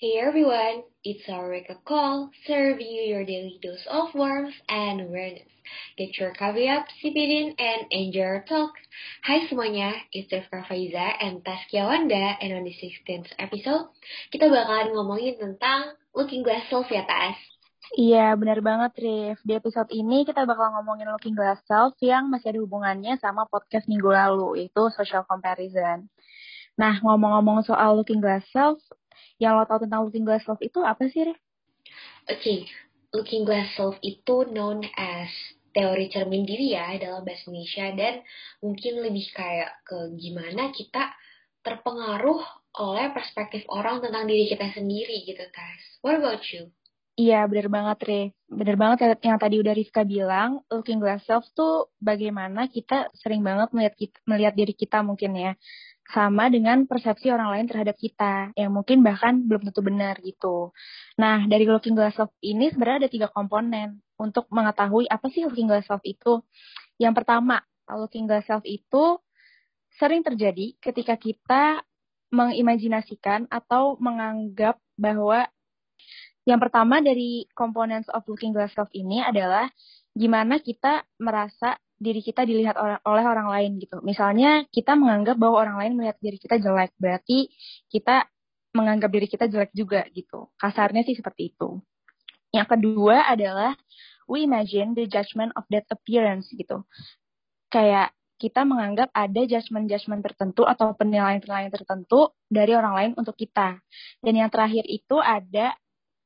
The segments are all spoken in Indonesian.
Hey everyone, it's our wake-up call, serving you your daily dose of warmth and awareness. Get your coffee up, sip it in, and enjoy our talk. Hai semuanya, it's Rifka Faiza and Taskia Wanda, and on the 16th episode, kita bakalan ngomongin tentang looking glass self ya, Tas? Iya, benar banget, Rif. Di episode ini kita bakal ngomongin looking glass self yang masih ada hubungannya sama podcast minggu lalu, yaitu social comparison. Nah, ngomong-ngomong soal looking glass self, yang lo tau tentang looking glass self itu apa sih, Rif? Oke, okay. looking glass self itu known as teori cermin diri ya dalam bahasa Indonesia dan mungkin lebih kayak ke gimana kita terpengaruh oleh perspektif orang tentang diri kita sendiri gitu, Tas. What about you? Iya, bener banget, Re. Bener banget yang tadi udah Rizka bilang, looking glass self tuh bagaimana kita sering banget melihat, kita, melihat diri kita mungkin ya sama dengan persepsi orang lain terhadap kita yang mungkin bahkan belum tentu benar gitu. Nah, dari looking glass self ini sebenarnya ada tiga komponen untuk mengetahui apa sih looking glass self itu. Yang pertama, looking glass self itu sering terjadi ketika kita mengimajinasikan atau menganggap bahwa yang pertama dari komponen of looking glass self ini adalah gimana kita merasa diri kita dilihat oleh orang lain gitu. Misalnya kita menganggap bahwa orang lain melihat diri kita jelek, berarti kita menganggap diri kita jelek juga gitu. Kasarnya sih seperti itu. Yang kedua adalah we imagine the judgment of that appearance gitu. Kayak kita menganggap ada judgment-judgment tertentu atau penilaian-penilaian tertentu dari orang lain untuk kita. Dan yang terakhir itu ada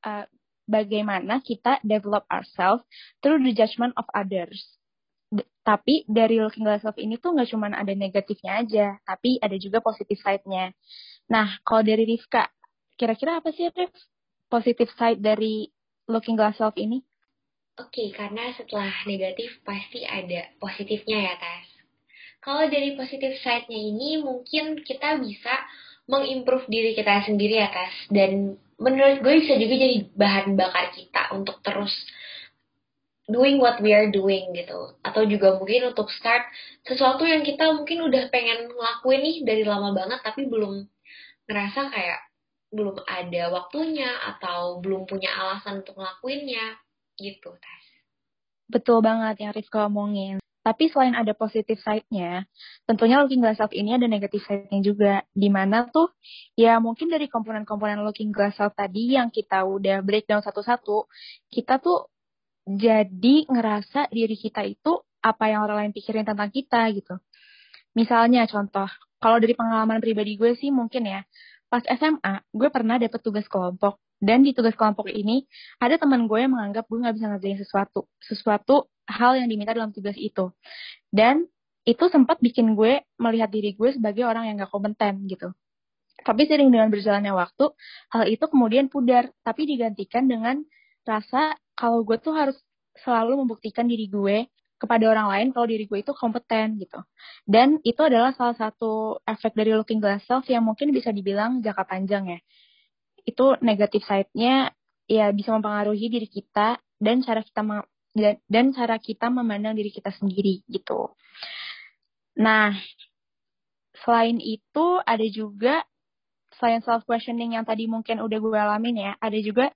uh, bagaimana kita develop ourselves through the judgment of others tapi dari looking glass love ini tuh nggak cuma ada negatifnya aja, tapi ada juga positif side-nya. Nah, kalau dari Rifka, kira-kira apa sih Rif positif side dari looking glass love ini? Oke, okay, karena setelah negatif pasti ada positifnya ya, Tas. Kalau dari positif side-nya ini mungkin kita bisa mengimprove diri kita sendiri ya, Tas. Dan menurut gue bisa juga jadi bahan bakar kita untuk terus doing what we are doing gitu atau juga mungkin untuk start sesuatu yang kita mungkin udah pengen ngelakuin nih dari lama banget tapi belum ngerasa kayak belum ada waktunya atau belum punya alasan untuk ngelakuinnya gitu tes betul banget yang Rifka omongin tapi selain ada positif side-nya, tentunya looking glass self ini ada negatif side-nya juga. Di mana tuh, ya mungkin dari komponen-komponen looking glass self tadi yang kita udah breakdown satu-satu, kita tuh jadi ngerasa diri kita itu apa yang orang lain pikirin tentang kita gitu. Misalnya contoh, kalau dari pengalaman pribadi gue sih mungkin ya, pas SMA gue pernah dapet tugas kelompok dan di tugas kelompok ini ada teman gue yang menganggap gue nggak bisa ngerjain sesuatu, sesuatu hal yang diminta dalam tugas itu. Dan itu sempat bikin gue melihat diri gue sebagai orang yang gak kompeten gitu. Tapi sering dengan berjalannya waktu, hal itu kemudian pudar, tapi digantikan dengan rasa kalau gue tuh harus selalu membuktikan diri gue kepada orang lain kalau diri gue itu kompeten gitu. Dan itu adalah salah satu efek dari looking glass self yang mungkin bisa dibilang jangka panjang ya. Itu negatif side-nya ya bisa mempengaruhi diri kita dan cara kita dan cara kita memandang diri kita sendiri gitu. Nah, selain itu ada juga selain self questioning yang tadi mungkin udah gue alamin ya, ada juga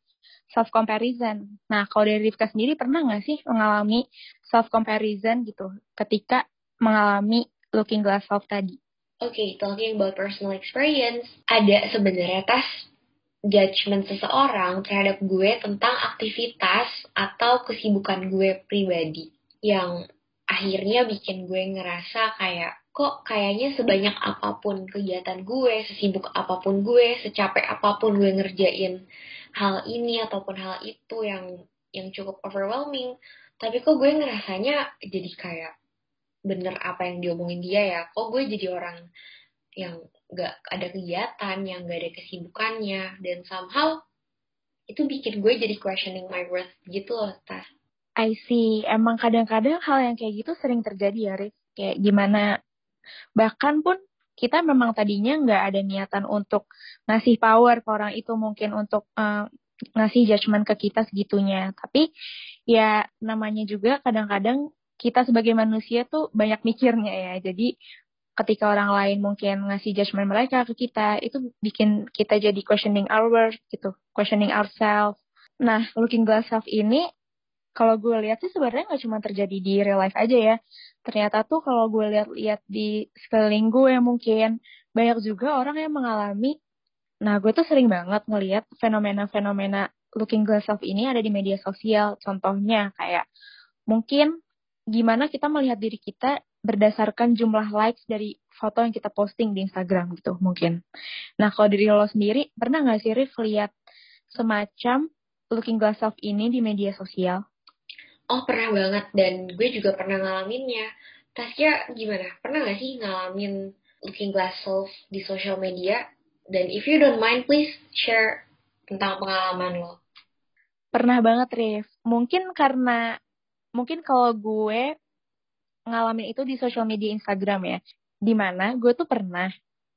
self comparison. Nah, kalau dari Rifka sendiri pernah nggak sih mengalami self comparison gitu ketika mengalami looking glass self tadi? Oke, okay, talking about personal experience, ada sebenarnya tas judgment seseorang terhadap gue tentang aktivitas atau kesibukan gue pribadi yang akhirnya bikin gue ngerasa kayak kok kayaknya sebanyak apa pun kegiatan gue, sesibuk apa pun gue, secapek apa pun gue ngerjain hal ini ataupun hal itu yang yang cukup overwhelming. Tapi kok gue ngerasanya jadi kayak bener apa yang diomongin dia ya? Kok gue jadi orang yang gak ada kegiatan yang gak ada kesibukannya? Dan somehow itu bikin gue jadi questioning my worth gitu loh tas I see. Emang kadang-kadang hal yang kayak gitu sering terjadi ya Rick. Kayak gimana bahkan pun kita memang tadinya nggak ada niatan untuk ngasih power ke orang itu mungkin untuk uh, ngasih judgement ke kita segitunya. Tapi ya namanya juga kadang-kadang kita sebagai manusia tuh banyak mikirnya ya. Jadi ketika orang lain mungkin ngasih judgment mereka ke kita, itu bikin kita jadi questioning our worth gitu, questioning ourselves. Nah, looking glass self ini kalau gue lihat sih sebenarnya nggak cuma terjadi di real life aja ya. Ternyata tuh kalau gue lihat-lihat di sekeliling gue mungkin banyak juga orang yang mengalami. Nah, gue tuh sering banget ngelihat fenomena-fenomena looking glass self ini ada di media sosial. Contohnya kayak mungkin gimana kita melihat diri kita berdasarkan jumlah likes dari foto yang kita posting di Instagram gitu mungkin. Nah kalau dari lo sendiri pernah nggak sih Rif lihat semacam looking glass self ini di media sosial? Oh pernah banget dan gue juga pernah ngalaminnya. Tasya gimana? Pernah nggak sih ngalamin looking glass self di social media? Dan if you don't mind please share tentang pengalaman lo. Pernah banget Rif. Mungkin karena mungkin kalau gue ngalamin itu di social media Instagram ya. Di mana gue tuh pernah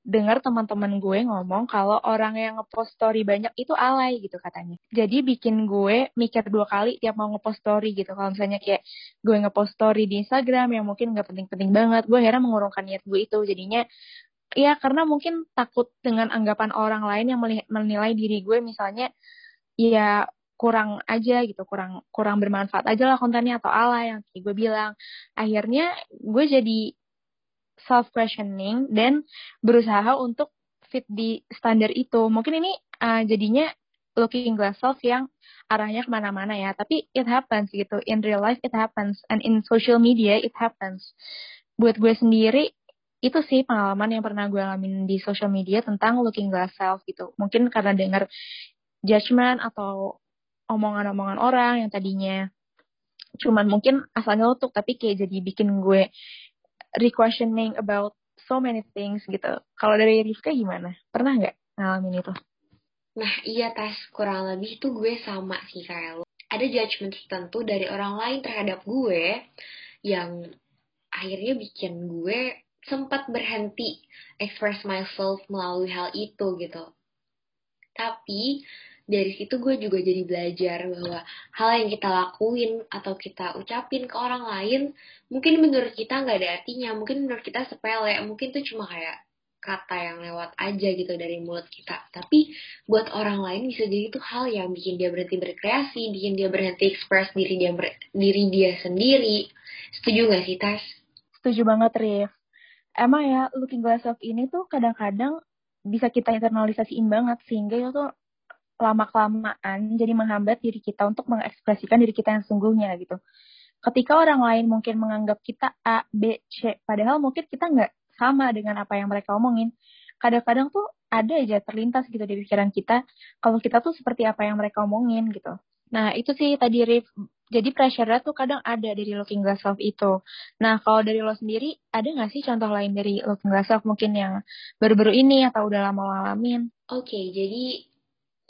dengar teman-teman gue ngomong kalau orang yang ngepost story banyak itu alay gitu katanya. Jadi bikin gue mikir dua kali tiap mau ngepost story gitu. Kalau misalnya kayak gue ngepost story di Instagram yang mungkin gak penting-penting banget, gue akhirnya mengurungkan niat gue itu. Jadinya ya karena mungkin takut dengan anggapan orang lain yang menilai diri gue misalnya ya kurang aja gitu kurang kurang bermanfaat aja lah kontennya atau ala yang kayak gue bilang akhirnya gue jadi self questioning dan berusaha untuk fit di standar itu. Mungkin ini uh, jadinya looking glass self yang arahnya ke mana-mana ya. Tapi it happens gitu. In real life it happens. And in social media it happens. Buat gue sendiri itu sih pengalaman yang pernah gue alamin di social media tentang looking glass self gitu. Mungkin karena dengar judgment atau omongan-omongan orang yang tadinya cuman mungkin asalnya ngelutuk tapi kayak jadi bikin gue re-questioning about so many things gitu. Kalau dari Rizka gimana? Pernah nggak ngalamin itu? Nah iya Tas, kurang lebih itu gue sama sih kayak lo. Ada judgment tertentu dari orang lain terhadap gue yang akhirnya bikin gue sempat berhenti express myself melalui hal itu gitu. Tapi dari situ gue juga jadi belajar bahwa hal yang kita lakuin atau kita ucapin ke orang lain mungkin menurut kita nggak ada artinya mungkin menurut kita sepele mungkin itu cuma kayak kata yang lewat aja gitu dari mulut kita. Tapi buat orang lain bisa jadi itu hal yang bikin dia berhenti berkreasi bikin dia berhenti express diri dia ber, diri dia sendiri. Setuju gak sih Tas? Setuju banget Rif. Emang ya looking glass of ini tuh kadang-kadang bisa kita internalisasiin banget sehingga itu lama-kelamaan jadi menghambat diri kita untuk mengekspresikan diri kita yang sungguhnya gitu. Ketika orang lain mungkin menganggap kita A, B, C, padahal mungkin kita nggak sama dengan apa yang mereka omongin. Kadang-kadang tuh ada aja terlintas gitu di pikiran kita kalau kita tuh seperti apa yang mereka omongin gitu. Nah itu sih tadi Rif, jadi pressure tuh kadang ada dari looking glass self itu. Nah kalau dari lo sendiri, ada nggak sih contoh lain dari looking glass self mungkin yang baru-baru ini atau udah lama ngalamin? Oke, okay, jadi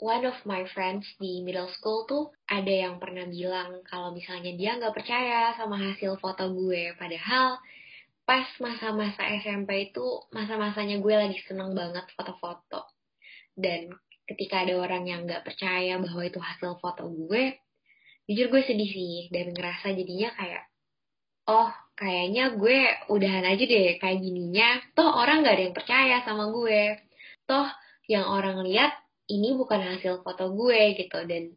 one of my friends di middle school tuh ada yang pernah bilang kalau misalnya dia nggak percaya sama hasil foto gue. Padahal pas masa-masa SMP itu masa-masanya gue lagi seneng banget foto-foto. Dan ketika ada orang yang nggak percaya bahwa itu hasil foto gue, jujur gue sedih sih dan ngerasa jadinya kayak, oh kayaknya gue udahan aja deh kayak gininya. Toh orang nggak ada yang percaya sama gue. Toh yang orang lihat ini bukan hasil foto gue gitu. Dan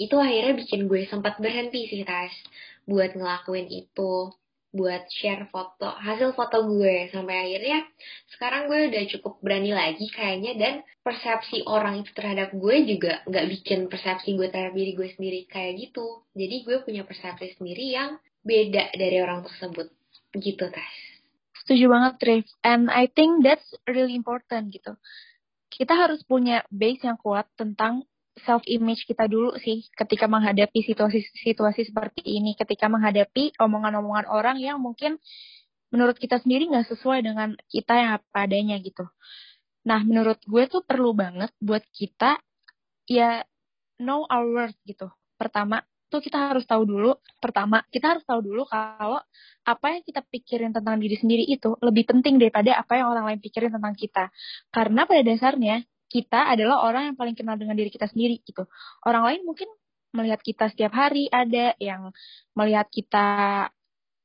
itu akhirnya bikin gue sempat berhenti sih Tas buat ngelakuin itu buat share foto hasil foto gue. Sampai akhirnya sekarang gue udah cukup berani lagi kayaknya dan persepsi orang itu terhadap gue juga nggak bikin persepsi gue terhadap diri gue sendiri kayak gitu. Jadi gue punya persepsi sendiri yang beda dari orang tersebut. Gitu Tas setuju banget Triv. And I think that's really important gitu kita harus punya base yang kuat tentang self image kita dulu sih ketika menghadapi situasi-situasi seperti ini, ketika menghadapi omongan-omongan orang yang mungkin menurut kita sendiri nggak sesuai dengan kita yang apa adanya gitu. Nah, menurut gue tuh perlu banget buat kita ya know our worth gitu. Pertama, tuh kita harus tahu dulu pertama kita harus tahu dulu kalau apa yang kita pikirin tentang diri sendiri itu lebih penting daripada apa yang orang lain pikirin tentang kita. Karena pada dasarnya kita adalah orang yang paling kenal dengan diri kita sendiri gitu. Orang lain mungkin melihat kita setiap hari ada yang melihat kita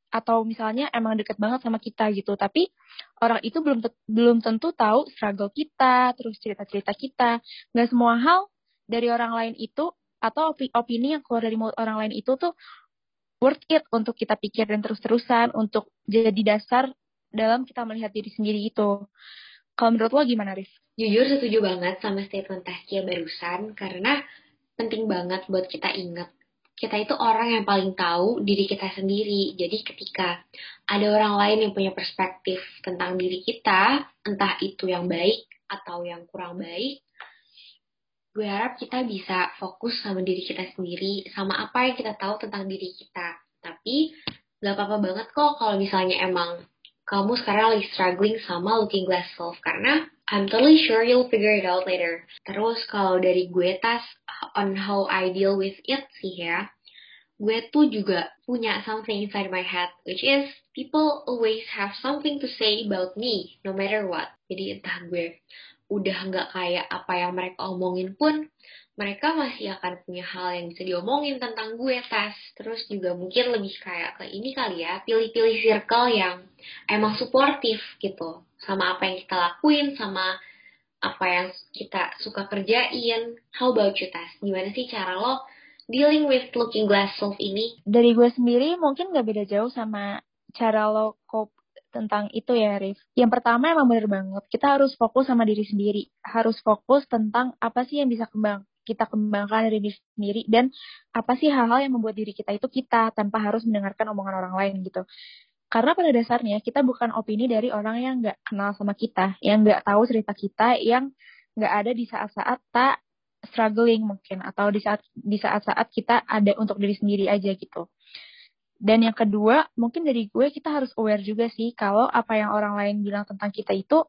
atau misalnya emang deket banget sama kita gitu. Tapi orang itu belum belum tentu tahu struggle kita terus cerita-cerita kita. Nggak semua hal dari orang lain itu atau opini yang keluar dari mulut orang lain itu tuh worth it untuk kita pikir dan terus-terusan untuk jadi dasar dalam kita melihat diri sendiri itu kalau menurut lo gimana Rif? Jujur setuju banget sama statement Taskia barusan karena penting banget buat kita ingat kita itu orang yang paling tahu diri kita sendiri. Jadi ketika ada orang lain yang punya perspektif tentang diri kita, entah itu yang baik atau yang kurang baik, gue harap kita bisa fokus sama diri kita sendiri, sama apa yang kita tahu tentang diri kita. Tapi gak apa-apa banget kok kalau misalnya emang kamu sekarang lagi struggling sama looking glass self karena I'm totally sure you'll figure it out later. Terus kalau dari gue tas on how I deal with it sih ya, gue tuh juga punya something inside my head, which is people always have something to say about me, no matter what. Jadi entah gue udah nggak kayak apa yang mereka omongin pun, mereka masih akan punya hal yang bisa diomongin tentang gue tas terus juga mungkin lebih kayak ke ini kali ya pilih-pilih circle yang emang suportif gitu sama apa yang kita lakuin sama apa yang kita suka kerjain. How about you tas gimana sih cara lo dealing with looking glass self ini? Dari gue sendiri mungkin gak beda jauh sama cara lo cope tentang itu ya, Rif. Yang pertama emang bener banget, kita harus fokus sama diri sendiri. Harus fokus tentang apa sih yang bisa kembang kita kembangkan dari diri sendiri dan apa sih hal-hal yang membuat diri kita itu kita tanpa harus mendengarkan omongan orang lain gitu. Karena pada dasarnya kita bukan opini dari orang yang nggak kenal sama kita, yang nggak tahu cerita kita, yang nggak ada di saat-saat tak struggling mungkin atau di saat di saat-saat kita ada untuk diri sendiri aja gitu. Dan yang kedua, mungkin dari gue kita harus aware juga sih kalau apa yang orang lain bilang tentang kita itu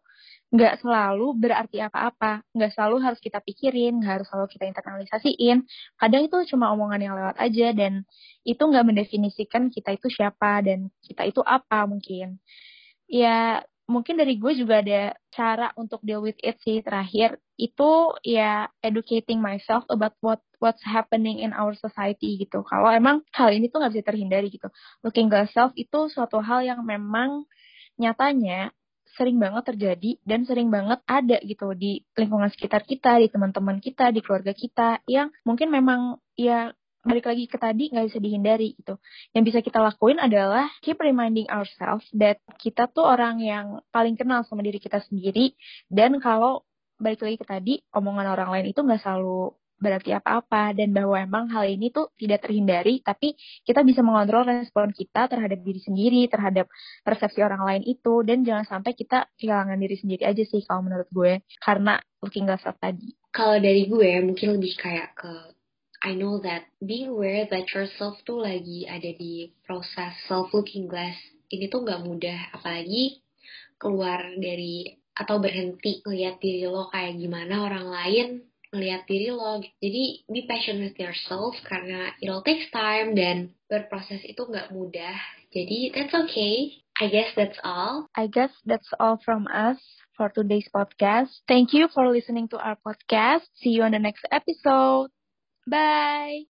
nggak selalu berarti apa-apa, nggak selalu harus kita pikirin, nggak harus selalu kita internalisasiin. Kadang itu cuma omongan yang lewat aja dan itu nggak mendefinisikan kita itu siapa dan kita itu apa mungkin. Ya mungkin dari gue juga ada cara untuk deal with it sih terakhir itu ya educating myself about what what's happening in our society gitu. Kalau emang hal ini tuh nggak bisa terhindari gitu. Looking glass self itu suatu hal yang memang nyatanya sering banget terjadi dan sering banget ada gitu di lingkungan sekitar kita, di teman-teman kita, di keluarga kita yang mungkin memang ya balik lagi ke tadi nggak bisa dihindari gitu. Yang bisa kita lakuin adalah keep reminding ourselves that kita tuh orang yang paling kenal sama diri kita sendiri dan kalau balik lagi ke tadi omongan orang lain itu nggak selalu berarti apa-apa. Dan bahwa emang hal ini tuh tidak terhindari tapi kita bisa mengontrol respon kita terhadap diri sendiri terhadap persepsi orang lain itu. Dan jangan sampai kita kehilangan diri sendiri aja sih kalau menurut gue karena looking glass up tadi. Kalau dari gue mungkin lebih kayak ke I know that being aware that yourself tuh lagi ada di proses self looking glass. Ini tuh nggak mudah apalagi keluar dari atau berhenti lihat diri lo kayak gimana orang lain melihat diri lo. Jadi be with yourself karena it'll takes time dan berproses itu nggak mudah. Jadi that's okay. I guess that's all. I guess that's all from us for today's podcast. Thank you for listening to our podcast. See you on the next episode. Bye.